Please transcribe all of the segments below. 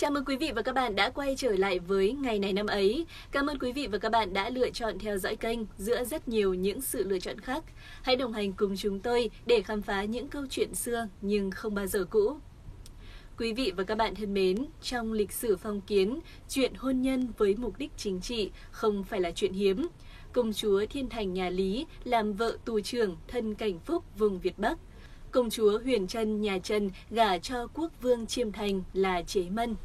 Chào mừng quý vị và các bạn đã quay trở lại với ngày này năm ấy. Cảm ơn quý vị và các bạn đã lựa chọn theo dõi kênh giữa rất nhiều những sự lựa chọn khác. Hãy đồng hành cùng chúng tôi để khám phá những câu chuyện xưa nhưng không bao giờ cũ. Quý vị và các bạn thân mến, trong lịch sử phong kiến, chuyện hôn nhân với mục đích chính trị không phải là chuyện hiếm. Công chúa Thiên Thành nhà Lý làm vợ tù trưởng thân cảnh phúc vùng Việt Bắc công chúa Huyền Trân nhà Trần gả cho quốc vương Chiêm Thành là Chế Mân.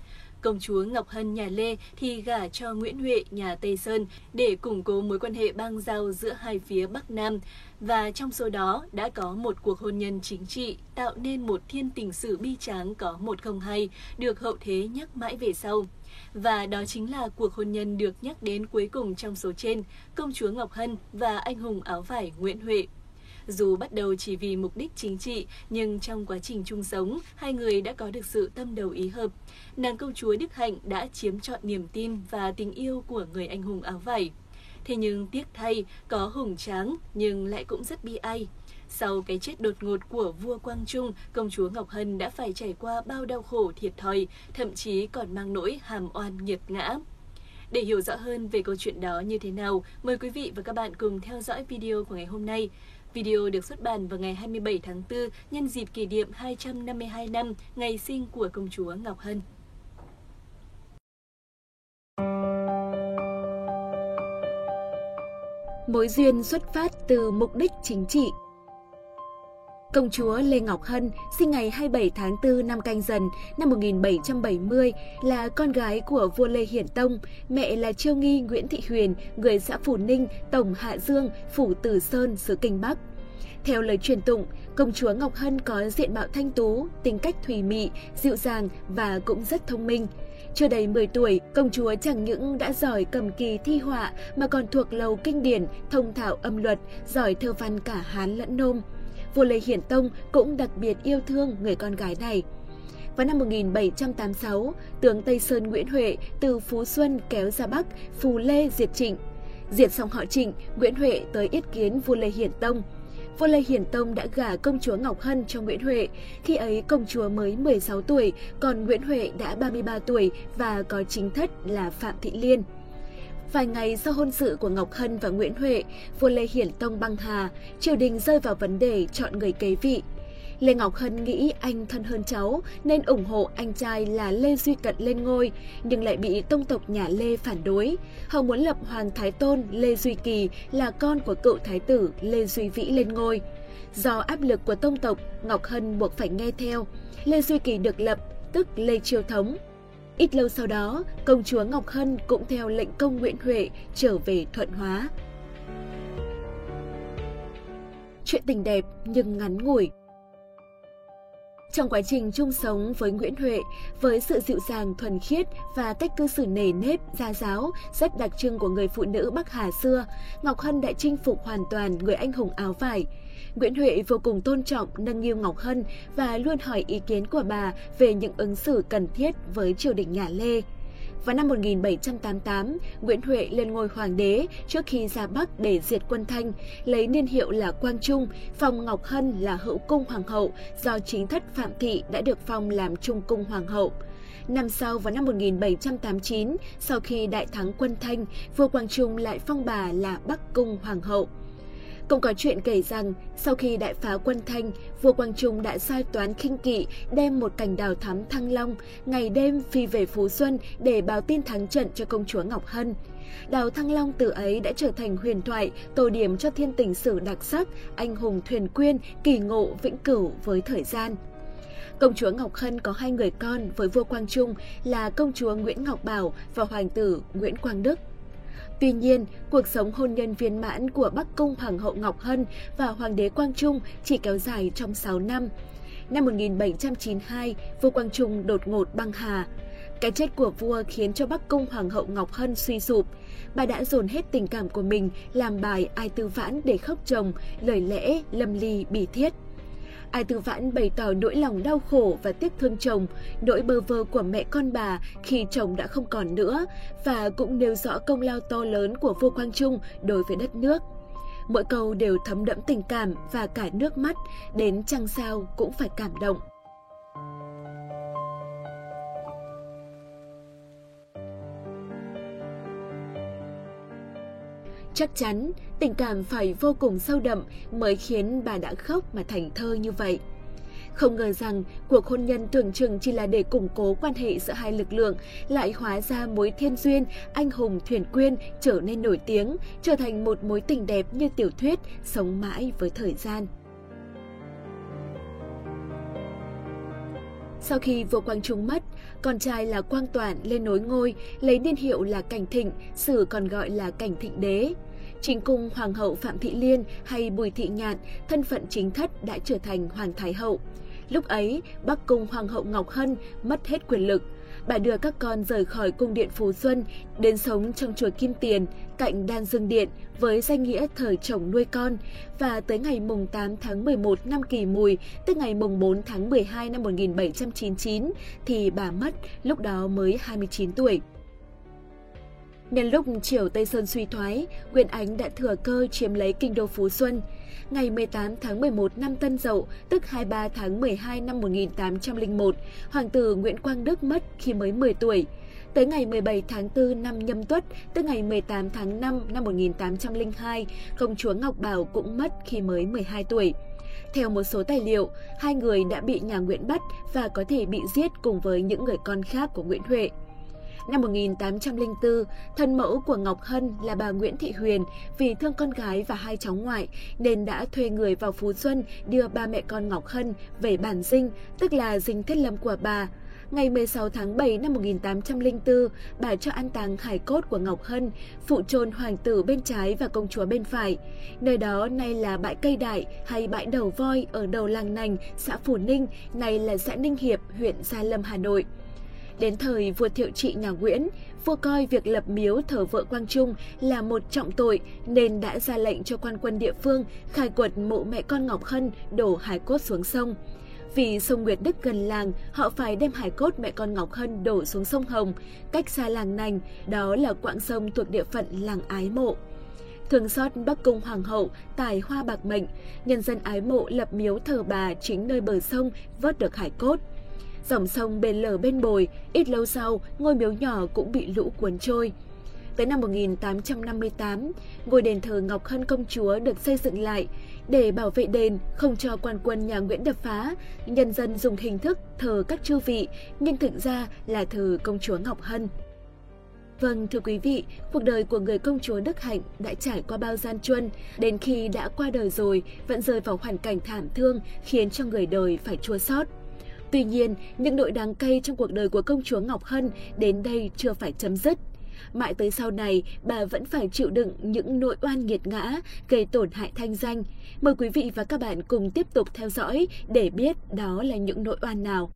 Công chúa Ngọc Hân nhà Lê thì gả cho Nguyễn Huệ nhà Tây Sơn để củng cố mối quan hệ bang giao giữa hai phía Bắc Nam. Và trong số đó đã có một cuộc hôn nhân chính trị tạo nên một thiên tình sử bi tráng có một không hay được hậu thế nhắc mãi về sau. Và đó chính là cuộc hôn nhân được nhắc đến cuối cùng trong số trên, công chúa Ngọc Hân và anh hùng áo vải Nguyễn Huệ. Dù bắt đầu chỉ vì mục đích chính trị, nhưng trong quá trình chung sống, hai người đã có được sự tâm đầu ý hợp. Nàng công chúa Đức Hạnh đã chiếm trọn niềm tin và tình yêu của người anh hùng áo vải. Thế nhưng tiếc thay, có hùng tráng nhưng lại cũng rất bi ai. Sau cái chết đột ngột của vua Quang Trung, công chúa Ngọc Hân đã phải trải qua bao đau khổ thiệt thòi, thậm chí còn mang nỗi hàm oan nghiệt ngã. Để hiểu rõ hơn về câu chuyện đó như thế nào, mời quý vị và các bạn cùng theo dõi video của ngày hôm nay. Video được xuất bản vào ngày 27 tháng 4 nhân dịp kỷ niệm 252 năm ngày sinh của công chúa Ngọc Hân. Mối duyên xuất phát từ mục đích chính trị Công chúa Lê Ngọc Hân sinh ngày 27 tháng 4 năm Canh Dần năm 1770 là con gái của vua Lê Hiển Tông, mẹ là Chiêu Nghi Nguyễn Thị Huyền, người xã Phủ Ninh, Tổng Hạ Dương, Phủ Tử Sơn, xứ Kinh Bắc. Theo lời truyền tụng, công chúa Ngọc Hân có diện mạo thanh tú, tính cách thùy mị, dịu dàng và cũng rất thông minh. Chưa đầy 10 tuổi, công chúa chẳng những đã giỏi cầm kỳ thi họa mà còn thuộc lầu kinh điển, thông thạo âm luật, giỏi thơ văn cả Hán lẫn Nôm vua Lê Hiển Tông cũng đặc biệt yêu thương người con gái này. Vào năm 1786, tướng Tây Sơn Nguyễn Huệ từ Phú Xuân kéo ra Bắc, Phù Lê diệt Trịnh. Diệt xong họ Trịnh, Nguyễn Huệ tới yết kiến vua Lê Hiển Tông. Vua Lê Hiển Tông đã gả công chúa Ngọc Hân cho Nguyễn Huệ. Khi ấy công chúa mới 16 tuổi, còn Nguyễn Huệ đã 33 tuổi và có chính thất là Phạm Thị Liên. Vài ngày sau hôn sự của Ngọc Hân và Nguyễn Huệ, vua Lê Hiển Tông băng hà, triều đình rơi vào vấn đề chọn người kế vị. Lê Ngọc Hân nghĩ anh thân hơn cháu nên ủng hộ anh trai là Lê Duy Cận lên ngôi, nhưng lại bị tông tộc nhà Lê phản đối. Họ muốn lập Hoàng Thái Tôn Lê Duy Kỳ là con của cựu thái tử Lê Duy Vĩ lên ngôi. Do áp lực của tông tộc, Ngọc Hân buộc phải nghe theo. Lê Duy Kỳ được lập, tức Lê Chiêu Thống, Ít lâu sau đó, công chúa Ngọc Hân cũng theo lệnh công Nguyễn Huệ trở về Thuận Hóa. Chuyện tình đẹp nhưng ngắn ngủi trong quá trình chung sống với Nguyễn Huệ, với sự dịu dàng thuần khiết và cách cư xử nề nếp, gia giáo rất đặc trưng của người phụ nữ Bắc Hà xưa, Ngọc Hân đã chinh phục hoàn toàn người anh hùng áo vải. Nguyễn Huệ vô cùng tôn trọng nâng niu Ngọc Hân và luôn hỏi ý kiến của bà về những ứng xử cần thiết với triều đình nhà Lê. Vào năm 1788, Nguyễn Huệ lên ngôi hoàng đế trước khi ra Bắc để diệt quân Thanh, lấy niên hiệu là Quang Trung, phong Ngọc Hân là hữu cung hoàng hậu do chính thất Phạm Thị đã được phong làm trung cung hoàng hậu. Năm sau vào năm 1789, sau khi đại thắng quân Thanh, vua Quang Trung lại phong bà là Bắc Cung Hoàng hậu. Cũng có chuyện kể rằng, sau khi đại phá quân Thanh, vua Quang Trung đã sai toán khinh kỵ đem một cành đào thắm thăng long, ngày đêm phi về Phú Xuân để báo tin thắng trận cho công chúa Ngọc Hân. Đào Thăng Long từ ấy đã trở thành huyền thoại, tổ điểm cho thiên tình sử đặc sắc, anh hùng thuyền quyên, kỳ ngộ vĩnh cửu với thời gian. Công chúa Ngọc Hân có hai người con với vua Quang Trung là công chúa Nguyễn Ngọc Bảo và hoàng tử Nguyễn Quang Đức. Tuy nhiên, cuộc sống hôn nhân viên mãn của Bắc Cung Hoàng hậu Ngọc Hân và Hoàng đế Quang Trung chỉ kéo dài trong 6 năm. Năm 1792, vua Quang Trung đột ngột băng hà. Cái chết của vua khiến cho Bắc Cung Hoàng hậu Ngọc Hân suy sụp. Bà đã dồn hết tình cảm của mình làm bài ai tư vãn để khóc chồng, lời lẽ lâm ly bỉ thiết. Ai Tư Vãn bày tỏ nỗi lòng đau khổ và tiếc thương chồng, nỗi bơ vơ của mẹ con bà khi chồng đã không còn nữa và cũng nêu rõ công lao to lớn của vua Quang Trung đối với đất nước. Mỗi câu đều thấm đẫm tình cảm và cả nước mắt, đến trăng sao cũng phải cảm động. Chắc chắn tình cảm phải vô cùng sâu đậm mới khiến bà đã khóc mà thành thơ như vậy. Không ngờ rằng cuộc hôn nhân tưởng chừng chỉ là để củng cố quan hệ giữa hai lực lượng, lại hóa ra mối thiên duyên, anh hùng thuyền quyên trở nên nổi tiếng, trở thành một mối tình đẹp như tiểu thuyết, sống mãi với thời gian. Sau khi vua Quang Trung mất, con trai là Quang Toản lên nối ngôi, lấy niên hiệu là Cảnh Thịnh, sử còn gọi là Cảnh Thịnh Đế. Chính cung Hoàng hậu Phạm Thị Liên hay Bùi Thị Nhạn, thân phận chính thất đã trở thành Hoàng Thái hậu. Lúc ấy, Bắc Cung Hoàng hậu Ngọc Hân mất hết quyền lực. Bà đưa các con rời khỏi cung điện Phú Xuân, đến sống trong chùa Kim Tiền, cạnh Đan Dương Điện với danh nghĩa thời chồng nuôi con. Và tới ngày mùng 8 tháng 11 năm Kỷ Mùi, tức ngày mùng 4 tháng 12 năm 1799, thì bà mất, lúc đó mới 29 tuổi. Nhân lúc triều Tây Sơn suy thoái, Nguyên Ánh đã thừa cơ chiếm lấy kinh đô Phú Xuân. Ngày 18 tháng 11 năm Tân Dậu, tức 23 tháng 12 năm 1801, Hoàng tử Nguyễn Quang Đức mất khi mới 10 tuổi. Tới ngày 17 tháng 4 năm Nhâm Tuất, tức ngày 18 tháng 5 năm 1802, công chúa Ngọc Bảo cũng mất khi mới 12 tuổi. Theo một số tài liệu, hai người đã bị nhà Nguyễn bắt và có thể bị giết cùng với những người con khác của Nguyễn Huệ. Năm 1804, thân mẫu của Ngọc Hân là bà Nguyễn Thị Huyền vì thương con gái và hai cháu ngoại nên đã thuê người vào Phú Xuân đưa ba mẹ con Ngọc Hân về bản dinh, tức là dinh thiết lâm của bà. Ngày 16 tháng 7 năm 1804, bà cho an táng hải cốt của Ngọc Hân, phụ chôn hoàng tử bên trái và công chúa bên phải. Nơi đó nay là bãi cây đại hay bãi đầu voi ở đầu làng Nành, xã Phủ Ninh, nay là xã Ninh Hiệp, huyện Gia Lâm, Hà Nội. Đến thời vua thiệu trị nhà Nguyễn, vua coi việc lập miếu thờ vợ Quang Trung là một trọng tội nên đã ra lệnh cho quan quân địa phương khai quật mộ mẹ con Ngọc Hân đổ hải cốt xuống sông. Vì sông Nguyệt Đức gần làng, họ phải đem hải cốt mẹ con Ngọc Hân đổ xuống sông Hồng, cách xa làng Nành, đó là quãng sông thuộc địa phận làng Ái Mộ. Thường xót Bắc Cung Hoàng hậu, tài hoa bạc mệnh, nhân dân ái mộ lập miếu thờ bà chính nơi bờ sông vớt được hải cốt. Dòng sông bên lở bên bồi, ít lâu sau, ngôi miếu nhỏ cũng bị lũ cuốn trôi. Tới năm 1858, ngôi đền thờ Ngọc Hân Công Chúa được xây dựng lại. Để bảo vệ đền, không cho quan quân nhà Nguyễn đập phá, nhân dân dùng hình thức thờ các chư vị, nhưng thực ra là thờ công chúa Ngọc Hân. Vâng, thưa quý vị, cuộc đời của người công chúa Đức Hạnh đã trải qua bao gian truân, đến khi đã qua đời rồi vẫn rơi vào hoàn cảnh thảm thương khiến cho người đời phải chua xót. Tuy nhiên, những nỗi đáng cay trong cuộc đời của công chúa Ngọc Hân đến đây chưa phải chấm dứt. Mãi tới sau này, bà vẫn phải chịu đựng những nội oan nghiệt ngã, gây tổn hại thanh danh. Mời quý vị và các bạn cùng tiếp tục theo dõi để biết đó là những nội oan nào.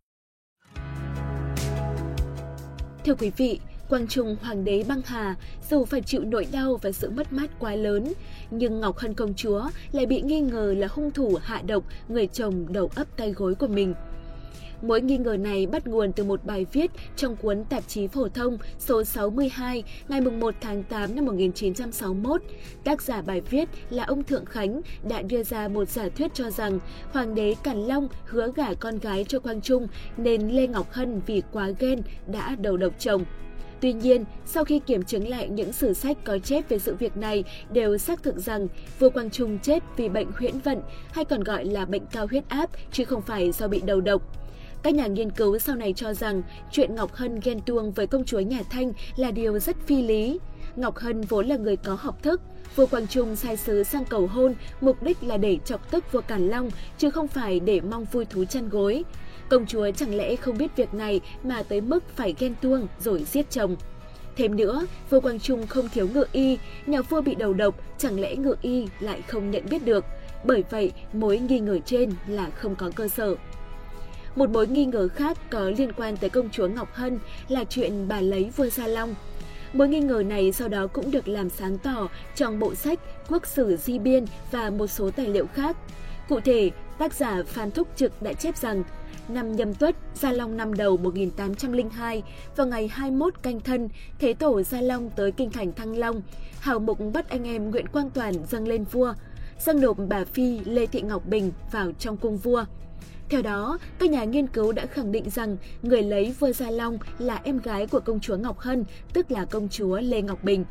Thưa quý vị, Quang Trung Hoàng đế băng hà dù phải chịu nỗi đau và sự mất mát quá lớn, nhưng Ngọc Hân công chúa lại bị nghi ngờ là hung thủ hạ độc người chồng đầu ấp tay gối của mình. Mỗi nghi ngờ này bắt nguồn từ một bài viết trong cuốn tạp chí phổ thông số 62 ngày 1 tháng 8 năm 1961. Tác giả bài viết là ông Thượng Khánh đã đưa ra một giả thuyết cho rằng Hoàng đế Càn Long hứa gả con gái cho Quang Trung nên Lê Ngọc Hân vì quá ghen đã đầu độc chồng. Tuy nhiên, sau khi kiểm chứng lại những sử sách có chép về sự việc này đều xác thực rằng vua Quang Trung chết vì bệnh huyễn vận hay còn gọi là bệnh cao huyết áp chứ không phải do bị đầu độc. Các nhà nghiên cứu sau này cho rằng chuyện Ngọc Hân ghen tuông với công chúa nhà Thanh là điều rất phi lý. Ngọc Hân vốn là người có học thức, vua Quang Trung sai sứ sang cầu hôn mục đích là để chọc tức vua Càn Long chứ không phải để mong vui thú chăn gối. Công chúa chẳng lẽ không biết việc này mà tới mức phải ghen tuông rồi giết chồng. Thêm nữa, vua Quang Trung không thiếu ngựa y, nhà vua bị đầu độc, chẳng lẽ ngựa y lại không nhận biết được. Bởi vậy, mối nghi ngờ trên là không có cơ sở. Một mối nghi ngờ khác có liên quan tới công chúa Ngọc Hân là chuyện bà lấy vua Gia Long. Mối nghi ngờ này sau đó cũng được làm sáng tỏ trong bộ sách Quốc sử Di Biên và một số tài liệu khác. Cụ thể, tác giả Phan Thúc Trực đã chép rằng năm nhâm tuất, Gia Long năm đầu 1802, vào ngày 21 canh thân, Thế tổ Gia Long tới kinh thành Thăng Long, hào mục bắt anh em Nguyễn Quang Toàn dâng lên vua, dâng nộp bà Phi Lê Thị Ngọc Bình vào trong cung vua. Theo đó, các nhà nghiên cứu đã khẳng định rằng người lấy vua Gia Long là em gái của công chúa Ngọc Hân, tức là công chúa Lê Ngọc Bình.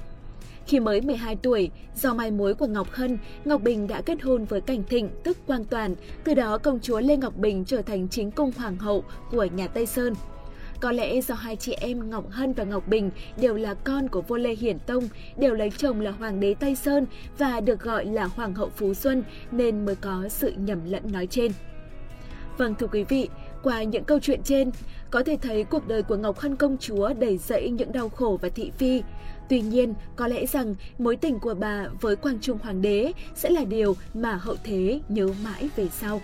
Khi mới 12 tuổi, do mai mối của Ngọc Hân, Ngọc Bình đã kết hôn với Cảnh Thịnh tức Quang Toàn, từ đó công chúa Lê Ngọc Bình trở thành chính cung hoàng hậu của nhà Tây Sơn. Có lẽ do hai chị em Ngọc Hân và Ngọc Bình đều là con của vua Lê Hiển Tông, đều lấy chồng là hoàng đế Tây Sơn và được gọi là hoàng hậu Phú Xuân nên mới có sự nhầm lẫn nói trên. Vâng thưa quý vị, qua những câu chuyện trên, có thể thấy cuộc đời của Ngọc Hân công chúa đầy dẫy những đau khổ và thị phi. Tuy nhiên, có lẽ rằng mối tình của bà với Quang Trung Hoàng đế sẽ là điều mà hậu thế nhớ mãi về sau.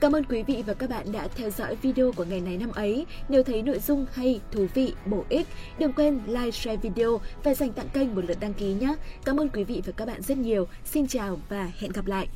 Cảm ơn quý vị và các bạn đã theo dõi video của ngày này năm ấy. Nếu thấy nội dung hay, thú vị, bổ ích, đừng quên like, share video và dành tặng kênh một lượt đăng ký nhé. Cảm ơn quý vị và các bạn rất nhiều. Xin chào và hẹn gặp lại.